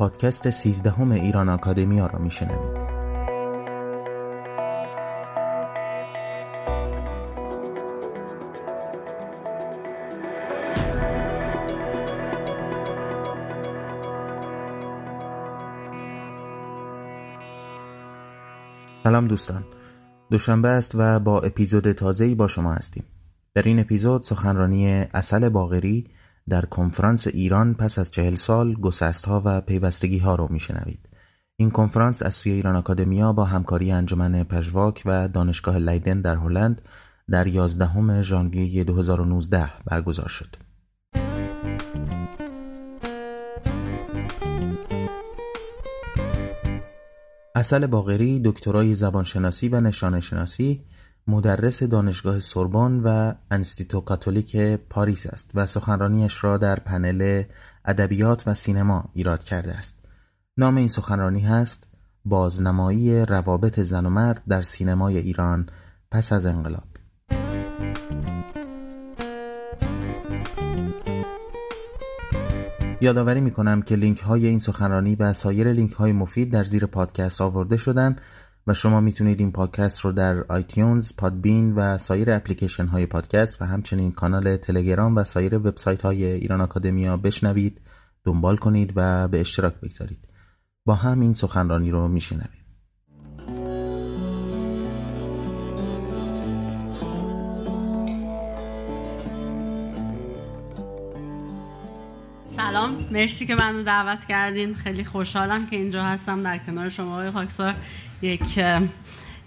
پادکست سیزدهم ایران آکادمیا را میشنوید. سلام دوستان. دوشنبه است و با اپیزود تازه‌ای با شما هستیم. در این اپیزود سخنرانی اصل باغری در کنفرانس ایران پس از چهل سال گسست ها و پیوستگی ها رو میشنوید این کنفرانس از سوی ایران آکادمیا با همکاری انجمن پژواک و دانشگاه لیدن در هلند در 11 ژانویه 2019 برگزار شد. اصل باغری دکترای زبانشناسی و نشانه شناسی مدرس دانشگاه سوربن و انستیتو کاتولیک پاریس است و سخنرانیش را در پنل ادبیات و سینما ایراد کرده است. نام این سخنرانی هست بازنمایی روابط زن و مرد در سینمای ایران پس از انقلاب. یادآوری می کنم که لینک های این سخنرانی و سایر لینک های مفید در زیر پادکست آورده شدن و شما می‌تونید این پادکست رو در iTunes، Podbean و سایر اپلیکیشن های پادکست و همچنین کانال تلگرام و سایر وبسایت های ایران آکادمیا بشنوید، دنبال کنید و به اشتراک بگذارید. با هم این سخنرانی رو میشنوید. سلام مرسی که منو دعوت کردین خیلی خوشحالم که اینجا هستم در کنار شما آقای خاکسار یک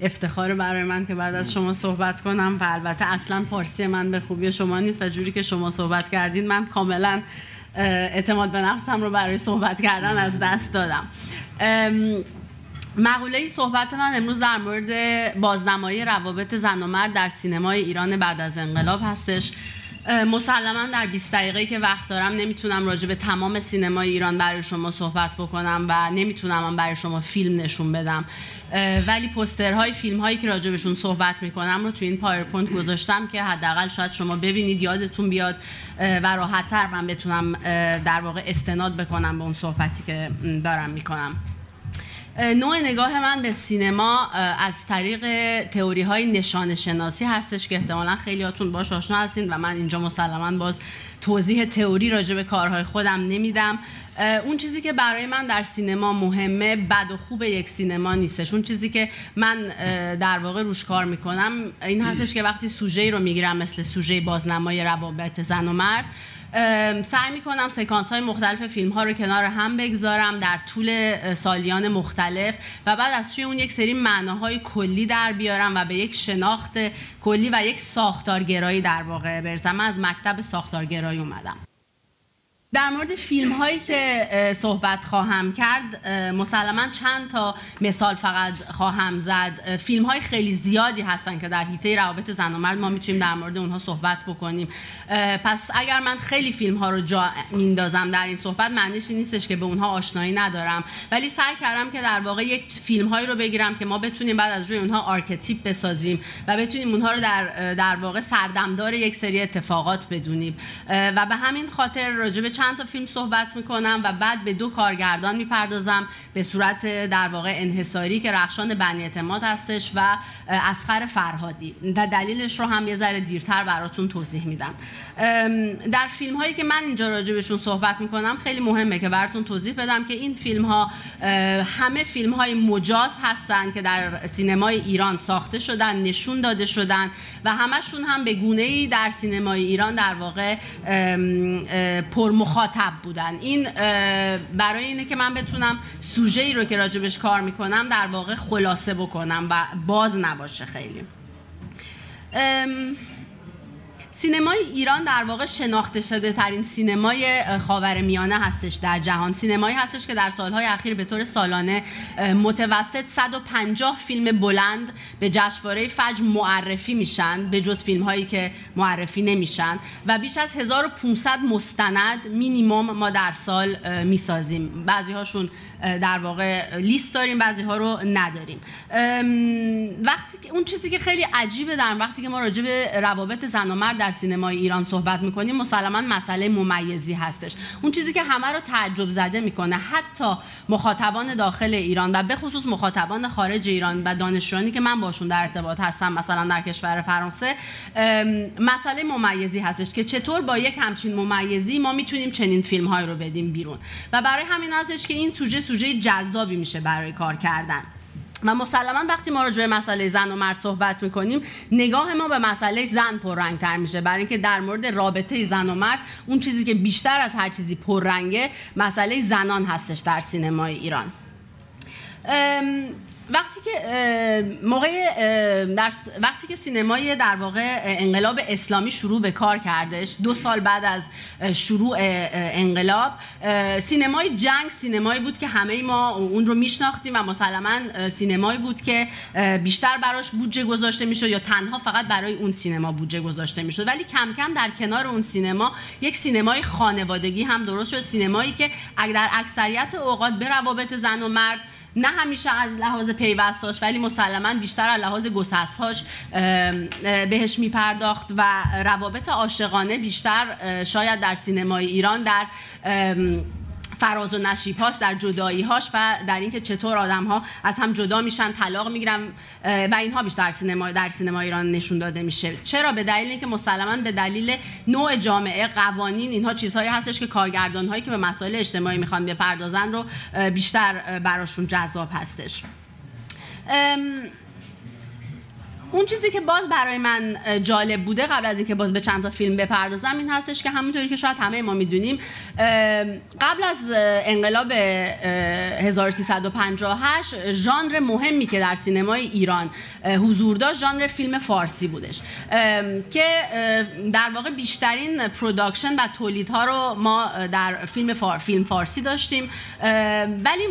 افتخار برای من که بعد از شما صحبت کنم و البته اصلا فارسی من به خوبی شما نیست و جوری که شما صحبت کردین من کاملا اعتماد به نفسم رو برای صحبت کردن از دست دادم. مقوله صحبت من امروز در مورد بازنمایی روابط زن و مرد در سینمای ایران بعد از انقلاب هستش. مسلما در 20 دقیقه که وقت دارم نمی‌تونم راجع به تمام سینمای ایران برای شما صحبت بکنم و نمی‌تونم برای شما فیلم نشون بدم. ولی پوسترهای فیلم هایی که راجع بهشون صحبت می‌کنم رو تو این پاورپوینت گذاشتم که حداقل شاید شما ببینید یادتون بیاد و راحتتر من بتونم در واقع استناد بکنم به اون صحبتی که دارم می‌کنم. نوع نگاه من به سینما از طریق تئوری های نشان شناسی هستش که احتمالا خیلیاتون باش آشنا هستین و من اینجا مسلما باز توضیح تئوری راجع به کارهای خودم نمیدم. اون چیزی که برای من در سینما مهمه بد و خوب یک سینما نیستش. اون چیزی که من در واقع روش کار می‌کنم این هستش که وقتی سوژه رو می‌گیرم مثل سوژه بازنمای روابط زن و مرد سعی می‌کنم سکانس های مختلف فیلم ها رو کنار هم بگذارم در طول سالیان مختلف و بعد از توی اون یک سری معناهای کلی در بیارم و به یک شناخت کلی و یک ساختارگرایی در واقع برسم. من از مکتب ساختارگرایی اومدم. در مورد فیلم هایی که صحبت خواهم کرد مسلما چند تا مثال فقط خواهم زد. فیلم های خیلی زیادی هستن که در حیطه روابط زن و مرد ما می‌تونیم در مورد اونها صحبت بکنیم. پس اگر من خیلی فیلم ها رو جا میندازم در این صحبت معنیش نیستش که به اونها آشنایی ندارم. ولی سعی کردم که در واقع یک فیلم هایی رو بگیرم که ما بتونیم بعد از روی اونها آرکتیپ بسازیم و بتونیم اونها رو در در واقع سردمدار یک سری اتفاقات بدونیم. و به همین خاطر راجع به چند تا فیلم صحبت می‌کنم و بعد به دو کارگردان می‌پردازم به صورت در واقع انحصاری که رخشان بنی اعتماد هستش و اسخر فرهادی. و دلیلش رو هم یه ذره دیرتر براتون توضیح میدم. در فیلم هایی که من اینجا راجع بهشون صحبت می‌کنم خیلی مهمه که براتون توضیح بدم که این فیلم ها همه فیلم های مجاز هستن که در سینمای ایران ساخته شدن نشون داده شدن و همشون هم به گونه ای در سینمای ایران در واقع پر مخاطب بودن. این برای اینه که من بتونم سوژه ای رو که راجبش کار می‌کنم در واقع خلاصه بکنم و باز نباشه خیلی. سینمای ایران در واقع شناخته شده ترین سینمای خاور میانه هستش در جهان. سینمایی هستش که در سالهای اخیر به طور سالانه متوسط 150 فیلم بلند به جشنواره فجر معرفی میشن به جز فیلم هایی که معرفی نمیشن و بیش از 1500 مستند مینیمم ما در سال می‌سازیم. بعضی هاشون در واقع لیست داریم بعضی ها رو نداریم. وقتی اون چیزی که خیلی عجیبه در وقتی که ما راجع به روابط زن و مرد در سینمای ایران صحبت می‌کنیم مسلما مسئله ممیزی هستش. اون چیزی که همه رو تعجب زده می‌کنه حتی مخاطبان داخل ایران و به خصوص مخاطبان خارج ایران و دانشجویانی که من باشون در ارتباط هستم مثلا در کشور فرانسه مسئله ممیزی هستش که چطور با یک همچین ممیزی ما می‌تونیم چنین فیلم های رو بدیم بیرون. و برای همین هستش که این سوژه سوژه جذابی میشه برای کار کردن. و مسلما وقتی ما راجع به مسئله زن و مرد صحبت می‌کنیم نگاه ما به مسئله زن پررنگتر میشه. برای اینکه در مورد رابطه زن و مرد اون چیزی که بیشتر از هر چیزی پررنگه مسئله زنان هستش در سینمای ایران. وقتی که موقع وقتی که سینمای در واقع انقلاب اسلامی شروع به کار کردش دو سال بعد از شروع انقلاب سینمای جنگ سینمایی بود که همه ما اون رو میشناختیم و مسلما سینمایی بود که بیشتر براش بودجه گذاشته می‌شد یا تنها فقط برای اون سینما بودجه گذاشته می‌شد. ولی کم کم در کنار اون سینما یک سینمای خانوادگی هم درست شد. سینمایی که در اکثریت اوقات به روابط زن و مرد نه همیشه از لحاظ پیوستاش ولی مسلما بیشتر از لحاظ گسستهاش بهش میپرداخت و روابط عاشقانه بیشتر شاید در سینمای ایران در فراز و نشیبهاش در جداییهاش و در اینکه چطور آدم ها از هم جدا میشن طلاق می‌گیرن و اینها بیشتر سینما در سینما ایران نشون داده میشه. چرا؟ به دلیل اینکه مسلما به دلیل نوع جامعه قوانین اینها چیزهایی هستش که کارگردان هایی که به مسائل اجتماعی می‌خوان بپردازن رو بیشتر براشون جذاب هستش. اون چیزی که باز برای من جالب بوده قبل از اینکه باز به چند تا فیلم بپردازم این هستش که همونطوری که شاید همه ما می‌دونیم قبل از انقلاب 1358 ژانر مهمی که در سینمای ایران حضور داشت ژانر فیلم فارسی بودش که در واقع بیشترین production و تولیدها رو ما در فیلم فار فیلم فارسی داشتیم ولی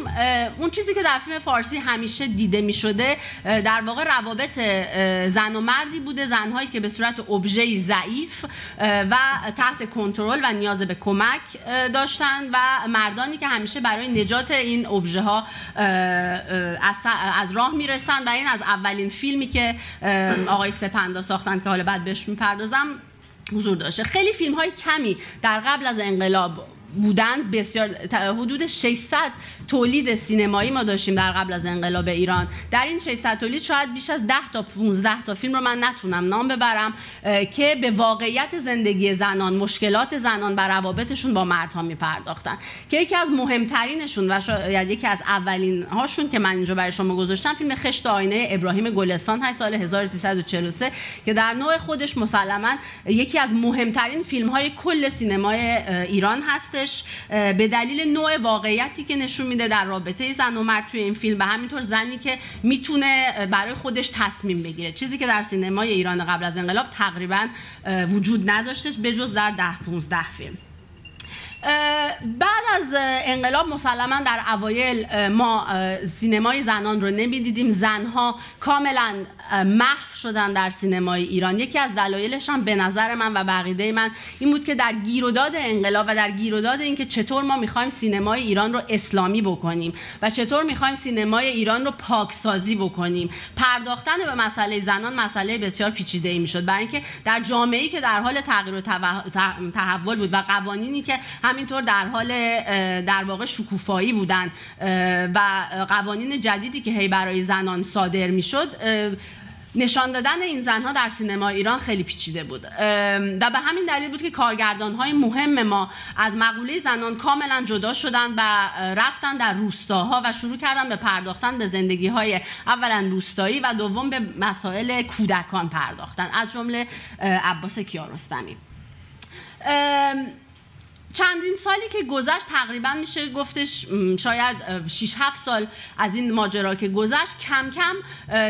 اون چیزی که در فیلم فارسی همیشه دیده می شده در واقع روابط زن و مردی بوده زنهایی که به صورت ابژه ضعیف و تحت کنترل و نیاز به کمک داشتن و مردانی که همیشه برای نجات این ابژه ها از راه می‌رسن. و این از اولین فیلمی که آقای سپندا ساختن که حالا بعد بهش می‌پردازم حضور داشته. خیلی فیلم های کمی در قبل از انقلاب بودن بسیار حدود 600 تولید سینمایی ما داشتیم در قبل از انقلاب ایران. در این 600 تولید شاید بیش از 10 تا 15 تا فیلم رو من نتونم نام ببرم که به واقعیت زندگی زنان مشکلات زنان و روابطشون با مردها میپرداختن. که یکی از مهمترینشون و شاید یکی از اولین هاشون که من اینجا برای شما گذاشتم فیلم خشت آینه ابراهیم گلستان های سال 1343 که در نوع خودش مسلما یکی از مهمترین فیلم های کل سینمای ایران هست به دلیل نوع واقعیتی که نشون میده در رابطه زن و مرد توی این فیلم و همینطور زنی که می‌تونه برای خودش تصمیم بگیره. چیزی که در سینمای ایران قبل از انقلاب تقریبا وجود نداشتش به جز در ده 15 فیلم. بعد از انقلاب مسلما در اوایل ما سینمای زنان رو نمی‌دیدیم. زنها کاملا محو شدن در سینمای ایران. یکی از دلایلش هم به نظر من و بقیده من این بود که در گیروداد انقلاب و در گیروداد اینکه چطور ما می‌خوایم سینمای ایران رو اسلامی بکنیم و چطور می‌خوایم سینمای ایران رو پاکسازی بکنیم. پرداختن به مسئله زنان مسئله بسیار پیچیده ای می‌شد. برای اینکه در جامعه‌ای که در حال تغییر و تحول بود و قوانینی که همینطور در حال در واقع شکوفایی بودن و قوانین جدیدی که هی برای زنان صادر می‌شد نشان دادن این زنها در سینما ایران خیلی پیچیده بود. و به همین دلیل بود که کارگردان های مهم ما از مقوله زنان کاملا جدا شدن و رفتن در روستاها و شروع کردن به پرداختن به زندگی های اولا روستایی و دوم به مسائل کودکان پرداختن. از جمله عباس کیارستمی. چندین سالی که گذشت تقریبا میشه گفتش شاید 6 7 سال از این ماجرا که گذشت کم کم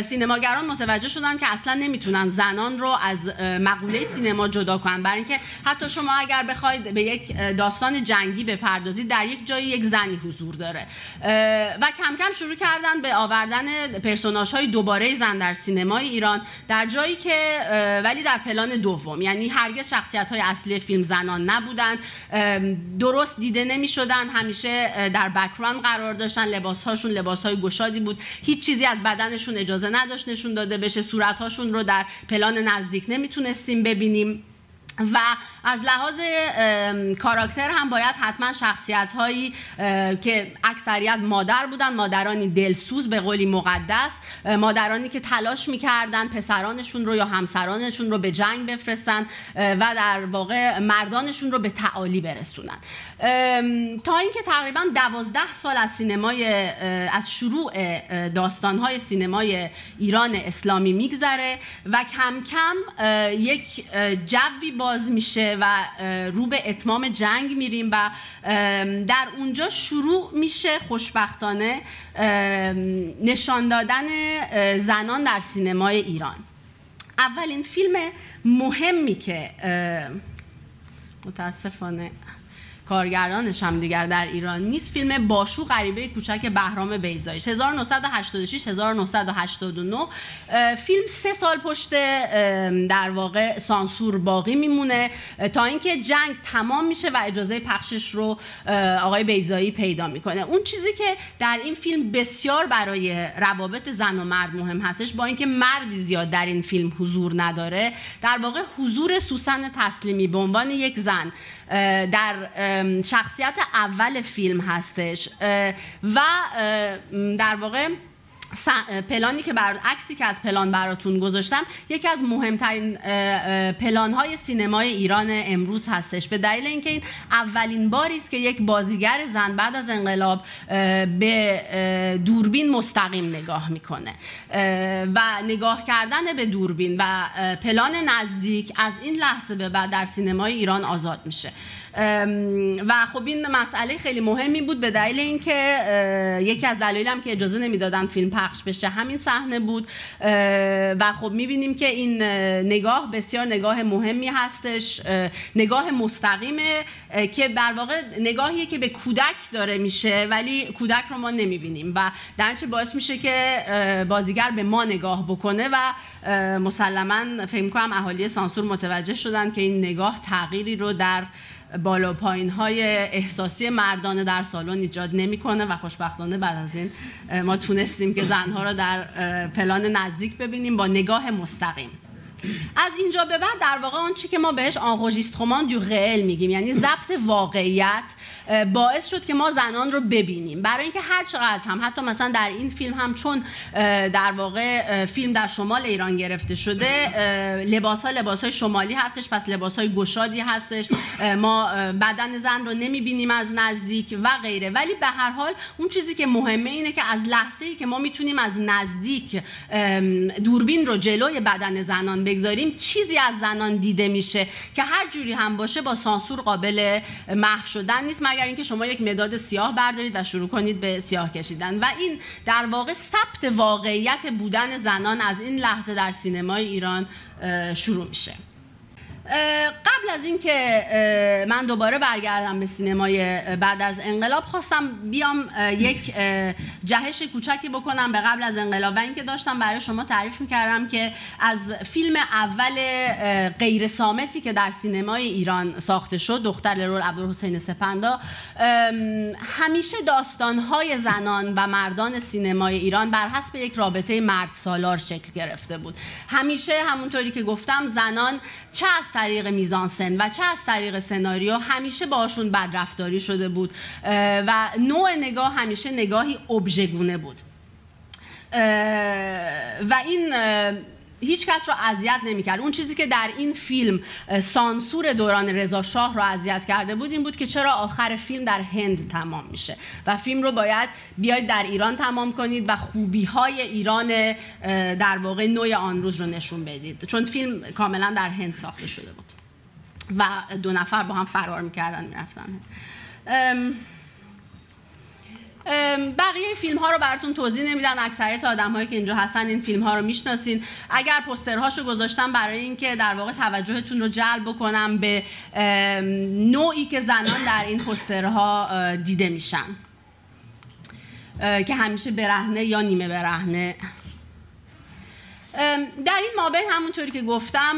سینماگران متوجه شدن که اصلا نمی‌تونن زنان رو از مقوله سینما جدا کنن. برای اینکه حتی شما اگر بخواید به یک داستان جنگی بپردازید در یک جایی یک زنی حضور داره. و کم کم شروع کردن به آوردن پرسوناژ های دوباره زن در سینمای ایران در جایی که ولی در پلان دوم. یعنی هرگز شخصیت های اصلی فیلم زنان نبودن. درست دیده نمی شدن همیشه در بکراند قرار داشتن. لباس هاشون لباس های گشادی بود. هیچ چیزی از بدنشون اجازه نداشت نشون داده بشه. صورت هاشون رو در پلان نزدیک نمی‌تونستیم ببینیم. و از لحاظ کاراکتر هم باید حتما شخصیت هایی که اکثریت مادر بودن مادرانی دلسوز به قولی مقدس مادرانی که تلاش می‌کردن پسرانشون رو یا همسرانشون رو به جنگ بفرستن و در واقع مردانشون رو به تعالی برسونن. تا اینکه تقریبا دوازده سال از سینمای از شروع داستانهای سینمای ایران اسلامی میگذره و کم کم یک جوی باز میشه و رو به اتمام جنگ میریم و در اونجا شروع میشه خوشبختانه نشان دادن زنان در سینمای ایران. اولین فیلم مهمی که متاسفانه کارگردانش هم دیگر در ایران نیست. فیلم باشو غریبه کوچک بهرام بیزایش 1986 1989 فیلم سه سال پشت در واقع سانسور باقی میمونه. تا اینکه جنگ تمام میشه و اجازه پخشش رو آقای بیزایی پیدا می‌کنه. اون چیزی که در این فیلم بسیار برای روابط زن و مرد مهم هستش با اینکه مردی زیاد در این فیلم حضور نداره در واقع حضور سوسن تسلیمی به عنوان یک زن در شخصیت اول فیلم هستش. و در واقع پلانی که بر عکسی که از پلان براتون گذاشتم یکی از مهمترین پلان های سینمای ایران امروز هستش. به دلیل اینکه این اولین باری است که یک بازیگر زن بعد از انقلاب به دوربین مستقیم نگاه می‌کنه. و نگاه کردن به دوربین و پلان نزدیک از این لحظه به بعد در سینمای ایران آزاد میشه. و خب این مسئله خیلی مهمی بود به دلیل اینکه یکی از دلایلم که اجازه نمی‌دادن فیلم پخش بشه همین صحنه بود. و خب می‌بینیم که این نگاه بسیار نگاه مهمی هستش نگاه مستقیمه که در واقع نگاهیه که به کودک داره میشه ولی کودک رو ما نمی‌بینیم. و در باعث میشه که بازیگر به ما نگاه بکنه و مسلما فکر کنم اهالی سانسور متوجه شدن که این نگاه تغییری رو در بالا پایین های احساسی مردانه در سالن ایجاد نمی‌کنه و خوشبختانه بعد از این ما تونستیم که زنها رو در پلان نزدیک ببینیم با نگاه مستقیم. از اینجا به بعد در واقع آن چی که ما بهش انregistrement دو ریل میگیم یعنی ضبط واقعیت باعث شد که ما زنان رو ببینیم. برای اینکه هر چقدر هم حتی مثلا در این فیلم هم چون در واقع فیلم در شمال ایران گرفته شده لباس ها لباس های شمالی هستش پس لباس های گشادی هستش. ما بدن زن رو نمی‌بینیم از نزدیک و غیره. ولی به هر حال اون چیزی که مهمه اینه که از لحظه ای که ما می‌تونیم از نزدیک دوربین رو جلوی بدن زنان بگذاریم چیزی از زنان دیده میشه که هر جوری هم باشه با سانسور قابل محو شدن نیست مگر اینکه شما یک مداد سیاه بردارید و شروع کنید به سیاه کشیدن. و این در واقع ثبت واقعیت بودن زنان از این لحظه در سینمای ایران شروع میشه. قبل از اینکه من دوباره برگردم به سینمای بعد از انقلاب خواستم بیام یک جهش کوچکی بکنم به قبل از انقلاب و اینکه داشتم برای شما تعریف می‌کردم که از فیلم اول غیر سامتی که در سینمای ایران ساخته شد دختر لرول عبدالحسین سپندا همیشه داستانهای زنان و مردان سینمای ایران بر حسب یک رابطه مرد سالار شکل گرفته بود. همیشه همونطوری که گفتم زنان چه از طریق میزانسن و چه از طریق سناریو همیشه باشون بدرفتاری شده بود و نوع نگاه همیشه نگاهی ابژگونه بود. و این هیچ کس رو اذیت نمی‌کرد. اون چیزی که در این فیلم سانسور دوران رضا شاه رو اذیت کرده بود این بود که چرا آخر فیلم در هند تمام میشه و فیلم رو باید بیاید در ایران تمام کنید و خوبی های ایران در واقع نوع آن روز رو نشون بدید. چون فیلم کاملا در هند ساخته شده بود و دو نفر با هم فرار می‌کردن می‌رفتن. بقیه فیلم ها رو براتون توضیح نمیدن. اکثریت آدم هایی که اینجا هستن این فیلم ها رو می‌شناسین. اگر پوسترهاشو گذاشتم برای اینکه در واقع توجهتون رو جلب بکنم به نوعی که زنان در این پوسترها دیده میشن. که همیشه برهنه یا نیمه برهنه. در این مابین همونطوری که گفتم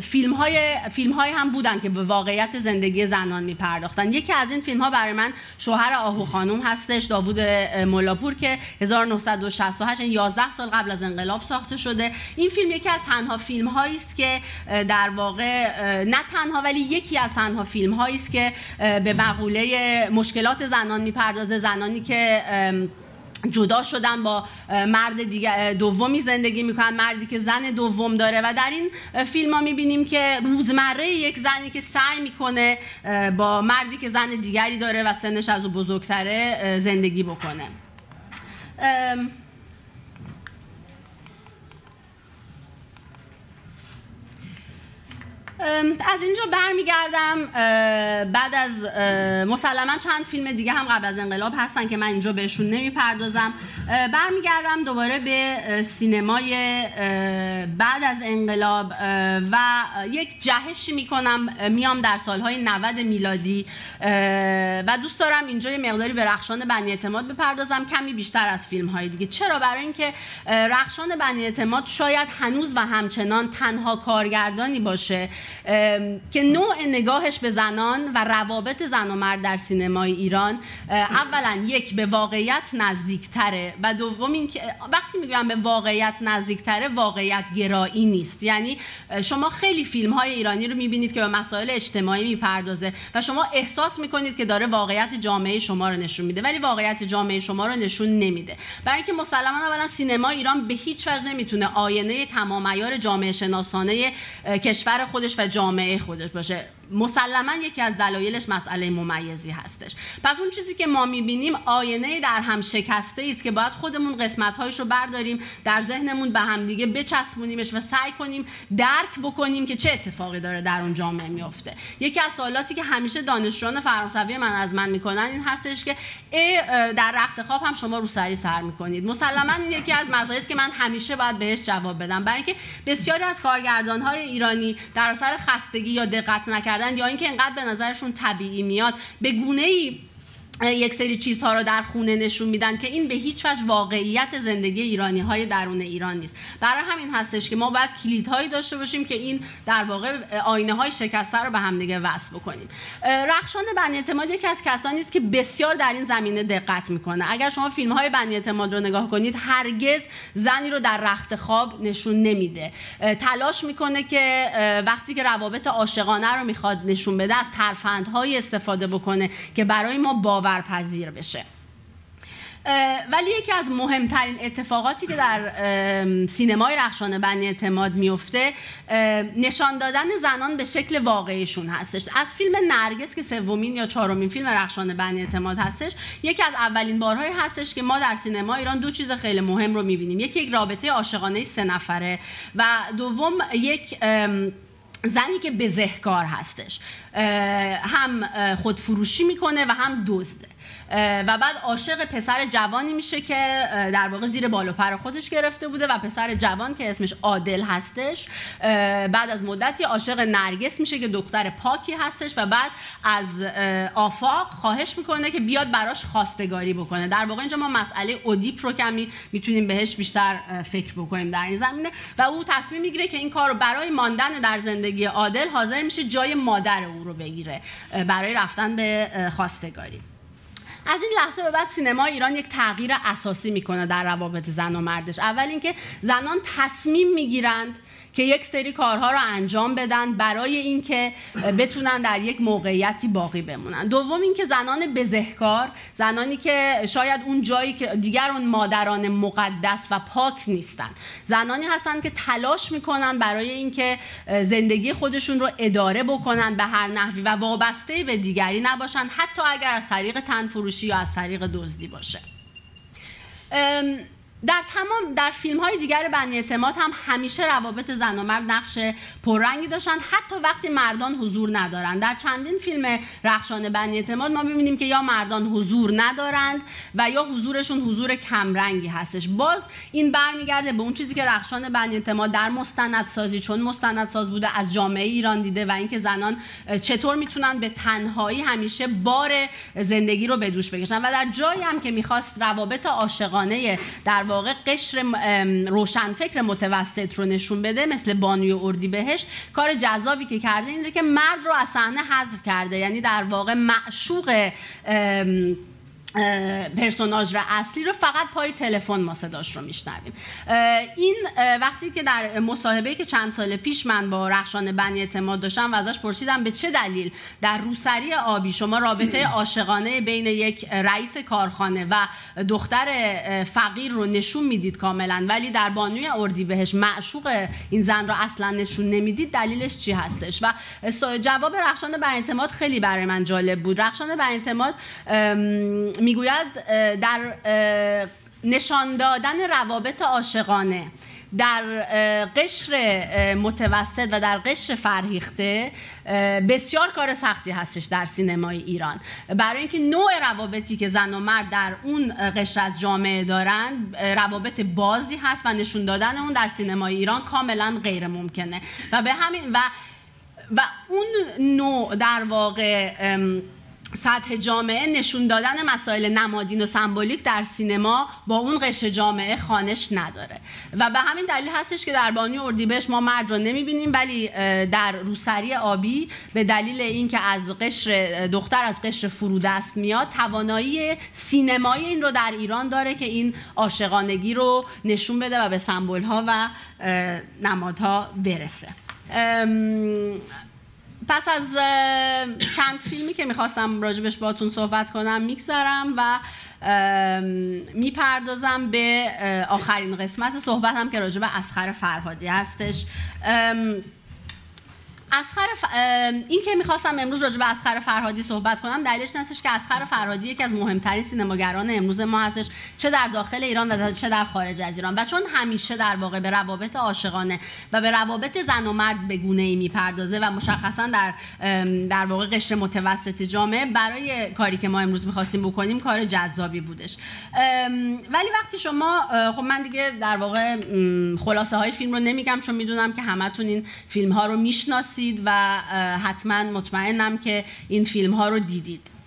فیلم های, فیلم های هم بودن که به واقعیت زندگی زنان می پرداختن یکی از این فیلم ها برای من شوهر آهو خانوم هستش داوود ملاپور که 1968 11 یعنی سال قبل از انقلاب ساخته شده. این فیلم یکی از تنها فیلم هایی است که در واقع نه تنها ولی یکی از تنها فیلم هایی است که به مقوله مشکلات زنان می‌پردازه. زنانی که جدا شدن با مرد دیگه دومی زندگی می‌کنن مردی که زن دوم داره. و در این فیلم ها می‌بینیم که روزمره یک زنی که سعی می‌کنه با مردی که زن دیگری داره و سنش از او بزرگتره زندگی بکنه. از اینجا برمیگردم بعد از مسلما چند فیلم دیگه هم قبل از انقلاب هستن که من اینجا بهشون نمی‌پردازم. برمیگردم دوباره به سینمای بعد از انقلاب و یک جهشی می‌کنم میام در سالهای 90 میلادی و دوست دارم اینجا یه مقداری به رخشان بنی اعتماد بپردازم کمی بیشتر از فیلم های دیگه. چرا؟ برای اینکه رخشان بنی اعتماد شاید هنوز و همچنان تنها کارگردانی باشه که نوع نگاهش به زنان و روابط زن و مرد در سینمای ایران اولا یک به واقعیت نزدیکتره و دوم اینکه وقتی میگم به واقعیت نزدیکتره واقعیت گرایی نیست. یعنی شما خیلی فیلم های ایرانی رو می‌بینید که به مسائل اجتماعی می‌پردازه و شما احساس می‌کنید که داره واقعیت جامعه شما رو نشون میده ولی واقعیت جامعه شما رو نشون نمیده. برای اینکه مسلما اولا سینما ایران به هیچ وجه نمی‌تونه آینه تمام جامعه شناسانه کشور خودش و جامعه خودش باشه. مسلما یکی از دلایلش مسئله ممیزی هستش. پس اون چیزی که ما می‌بینیم آینه در هم شکسته است که باید خودمون قسمت رو برداریم در ذهنمون به همدیگه بچسبونیمش و سعی کنیم درک بکنیم که چه اتفاقی داره در اون جامعه میفته یکی از سوالاتی که همیشه دانشجویان فرانسوی من از من می‌کنن این هستش که در رخت خواب هم شما رو سری سر می‌کنید. مسلما یکی از مسائلی که من همیشه باید بهش جواب بدم. برای اینکه بسیاری از کارگردان های ایرانی در اثر خستگی یا دقت نکردن یا اینکه انقدر به نظرشون طبیعی میاد به گونه ای یک سری چیزها رو در خونه نشون میدن که این به هیچ وجه واقعیت زندگی ایرانی های درون ایران نیست. برای همین هستش که ما باید کلیدهایی داشته باشیم که این در واقع آینه های شکسته رو به همدیگه وصل بکنیم. رخشان بنی اعتماد یکی از کسانی است که بسیار در این زمینه دقت می‌کنه. اگر شما فیلم های بنی اعتماد رو نگاه کنید هرگز زنی رو در رخت خواب نشون نمیده. تلاش می‌کنه که وقتی که روابط عاشقانه رو می‌خواد نشون بده از ترفندهایی استفاده بکنه که برای ما باور باورپذیر بشه. ولی یکی از مهمترین اتفاقاتی که در سینمای رخشان بنی اعتماد میفته نشان دادن زنان به شکل واقعیشون هستش. از فیلم نرگس که سومین یا چهارمین فیلم رخشان بنی اعتماد هستش یکی از اولین بارهایی هستش که ما در سینما ایران دو چیز خیلی مهم رو می‌بینیم. یکی یک رابطه عاشقانه سه نفره و دوم یک زنی که بزهکار هستش. هم خودفروشی می‌کنه و هم دزده. و بعد عاشق پسر جوانی میشه که در واقع زیر بال پر خودش گرفته بوده و پسر جوان که اسمش عادل هستش. بعد از مدتی عاشق نرگس میشه که دختر پاکی هستش و بعد از آفاق خواهش می‌کنه که بیاد براش خواستگاری بکنه. در واقع اینجا ما مسئله اودیپ رو کمی می‌تونیم بهش بیشتر فکر بکنیم در این زمینه. و او تصمیم می‌گیره که این کار برای ماندن در زندگی عادل حاضر میشه جای مادر او رو بگیره برای رفتن به خواستگاری. از این لحظه به بعد سینما ایران یک تغییر اساسی می‌کنه در روابط زن و مردش. اول اینکه زنان تصمیم می‌گیرند که یک سری کارها رو انجام بدن برای اینکه بتونن در یک موقعیتی باقی بمونن. دوم اینکه زنان بزهکار زنانی که شاید اون جایی که دیگر اون مادران مقدس و پاک نیستن. زنانی هستن که تلاش می‌کنن برای اینکه زندگی خودشون رو اداره بکنن به هر نحوی و وابسته به دیگری نباشن حتی اگر از طریق تنفروشی یا از طریق دزدی باشه. در تمام در فیلم های دیگر بنی اعتماد هم همیشه روابط زن و مرد نقش پررنگی داشتن حتی وقتی مردان حضور ندارند. در چندین فیلم رخشان بنی اعتماد ما ببینیم که یا مردان حضور ندارند و یا حضورشون حضور کمرنگی هستش. باز این برمیگرده به اون چیزی که رخشان بنی اعتماد در مستندسازی چون مستندساز بوده از جامعه ایران دیده و اینکه زنان چطور می‌تونن به تنهایی همیشه بار زندگی رو به دوش بکشن. و در جایی هم که می‌خواست روابط عاشقانه در واقع قشر روشنفکر متوسط رو نشون بده مثل بانوی اردی بهشت کار جذابی که کرده این رو که مرد رو از صحنه حذف کرده. یعنی در واقع معشوق پرسوناژ اصلی رو فقط پای تلفن ما صداش رو میشنویم. این وقتی که در مصاحبه که چند سال پیش من با رخشان بنی اعتماد داشتم و ازش پرسیدم به چه دلیل در روسری آبی شما رابطه عاشقانه بین یک رئیس کارخانه و دختر فقیر رو نشون می‌دید کاملا ولی در بانوی اردی بهش معشوق این زن رو اصلا نشون نمی‌دید دلیلش چی هستش؟ و جواب رخشان بنی اعتماد خیلی برای من جالب بود. رخشان بنی اعتماد می‌گوید در نشان دادن روابط عاشقانه در قشر متوسط و در قشر فرهیخته بسیار کار سختی هستش در سینمای ایران. برای اینکه نوع روابطی که زن و مرد در اون قشر از جامعه دارن روابط بازی هست و نشون دادن اون در سینمای ایران کاملا غیر ممکنه. و به همین و و اون نوع در واقع سطح جامعه نشون دادن مسائل نمادین و سمبولیک در سینما با اون قشر جامعه خانش نداره. و به همین دلیل هستش که در بانی اردیبهشت ما مرد رو نمی‌بینیم ولی در روسری آبی به دلیل اینکه از قشر دختر از قشر فرودست میاد توانایی سینمایی این رو در ایران داره که این عاشقانگی رو نشون بده و به سمبول ها و نمادها برسه. پس از چند فیلمی که می‌خواستم راجبش باتون صحبت کنم میگذرم و می‌پردازم به آخرین قسمت صحبتم که راجب اسخر فرهادی هستش. اسخر ف... این که می‌خواستم امروز راجع به اسخر فرهادی صحبت کنم دلیلش هستش که اسخر فرهادی یکی از مهمترین سینماگران امروز ما هستش چه در داخل ایران و چه در خارج از ایران. و چون همیشه در واقع به روابط عاشقانه و به روابط زن و مرد به گونه ای می‌پردازه و مشخصا در در واقع قشر متوسط جامعه برای کاری که ما امروز می‌خواستیم بکنیم کار جذابی بودش. ولی وقتی شما خب من دیگه در واقع خلاصه های فیلم رو نمیگم چون می‌دونم که همتون این فیلم ها رو می‌شناسید. و حتما مطمئنم که این فیلم ها رو دیدید.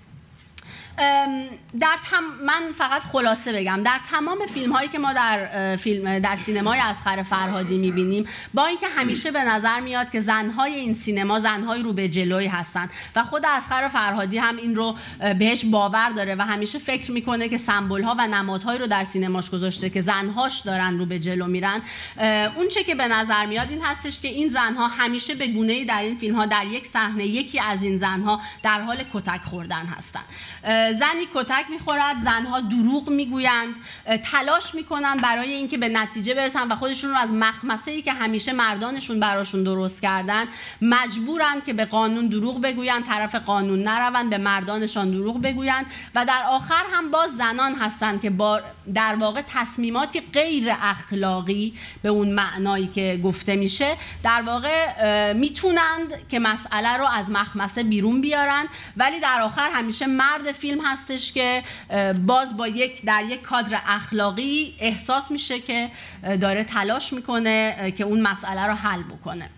در تم... من فقط خلاصه بگم در تمام فیلم هایی که ما در فیلم در سینمای اسخر فرهادی می‌بینیم با اینکه همیشه به نظر میاد که زنهای این سینما زنهای رو به جلوی هستند و خود اسخر فرهادی هم این رو بهش باور داره و همیشه فکر می‌کنه که سمبل ها و نمادهایی رو در سینماش گذاشته که زنهاش دارن رو به جلو میرن. اون چه که به نظر میاد این هستش که این زنها همیشه به گونه در این فیلم ها در یک صحنه یکی از این زنها در حال کتک خوردن هستن. زنی کتک می‌خورد زنها دروغ می‌گویند تلاش می‌کنن برای اینکه به نتیجه برسن و خودشون رو از مخمسه ای که همیشه مردانشون براشون درست کردن مجبورند که به قانون دروغ بگویند طرف قانون نروند به مردانشان دروغ بگویند و در آخر هم باز زنان هستند که با در واقع تصمیماتی غیر اخلاقی به اون معنایی که گفته میشه در واقع می‌تونند که مسئله رو از مخمسه بیرون بیارن ولی در آخر همیشه مرد فیلم هستش که باز با یک در یک کادر اخلاقی احساس میشه که داره تلاش می‌کنه که اون مسئله رو حل بکنه.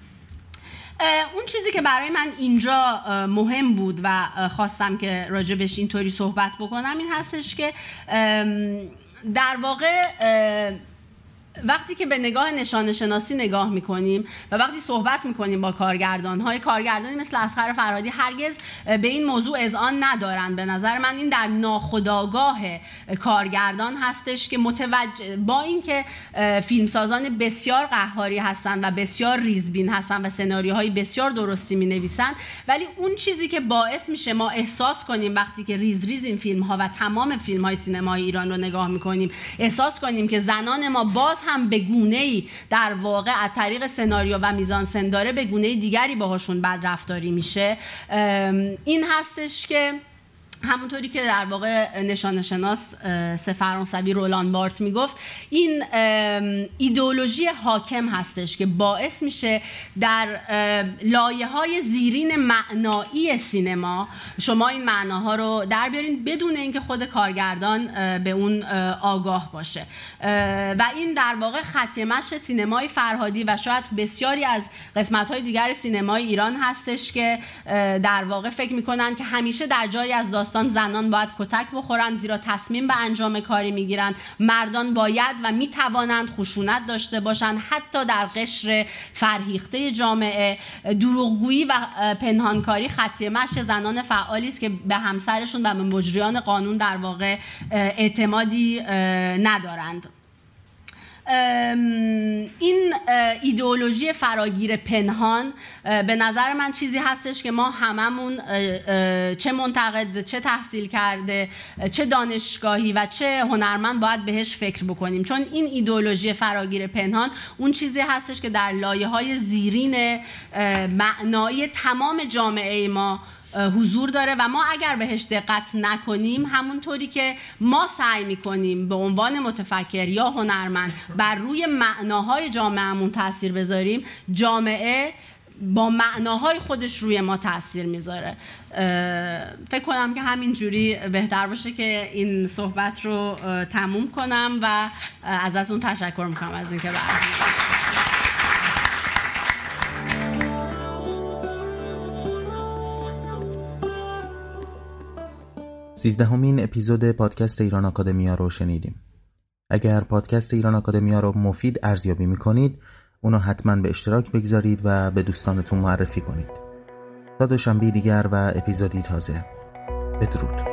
اون چیزی که برای من اینجا مهم بود و خواستم که راجبش اینطوری صحبت بکنم این هستش که در واقع وقتی که به نگاه نشان شناسی نگاه می‌کنیم و وقتی صحبت می‌کنیم با کارگردان های کارگردانی مثل اسخر فرهادی هرگز به این موضوع اذعان ندارن به نظر من این در ناخودآگاه کارگردان هستش که متوجه با اینکه فیلمسازان بسیار قهاری هستند و بسیار ریزبین هستن و سناریوهای بسیار درستی می نویسن ولی اون چیزی که باعث میشه ما احساس کنیم وقتی که ریز ریز این فیلم ها و تمام فیلم های سینمای ایران رو نگاه می‌کنیم احساس کنیم که زنان ما باز هم به گونه ای در واقع از طریق سناریو و میزان سنداره به گونه دیگری باهاشون بد رفتاری میشه این هستش که همونطوری که در واقع نشان شناس سه فرانسوی رولان بارت می‌گفت این ایدولوژی حاکم هستش که باعث میشه در لایه های زیرین معنایی سینما شما این معناها رو در بیارین بدون اینکه خود کارگردان به اون آگاه باشه. و این در واقع خطیمش سینمای فرهادی و شاید بسیاری از قسمت های دیگر سینمای ایران هستش که در واقع فکر می‌کنن که همیشه در جایی از داستان داستان زنان باید کتک بخورند زیرا تصمیم به انجام کاری می‌گیرند. مردان باید و می‌توانند خشونت داشته باشند حتی در قشر فرهیخته جامعه. دروغگویی و پنهانکاری خطیه مشت زنان فعالی است که به همسرشون و به مجریان قانون در واقع اعتمادی ندارند. این ایدئولوژی فراگیر پنهان به نظر من چیزی هستش که ما هممون چه منتقد چه تحصیل کرده چه دانشگاهی و چه هنرمند باید بهش فکر بکنیم. چون این ایدئولوژی فراگیر پنهان اون چیزی هستش که در لایه های زیرین معنایی تمام جامعه ما حضور داره و ما اگر بهش دقت نکنیم همونطوری که ما سعی می‌کنیم به عنوان متفکر یا هنرمند بر روی معناهای جامعهمون تاثیر بذاریم جامعه با معناهای خودش روی ما تاثیر می‌ذاره. فکر کنم که همین جوری بهتر باشه که این صحبت رو تموم کنم و از از اون تشکر می‌کنم از اینکه برنامه سیزدهمین اپیزود پادکست ایران آکادمیا رو شنیدیم. اگر پادکست ایران آکادمیا رو مفید ارزیابی می‌کنید اونو حتما به اشتراک بگذارید و به دوستانتون معرفی کنید. تا دوشنبه دیگر و اپیزودی تازه. بدرود.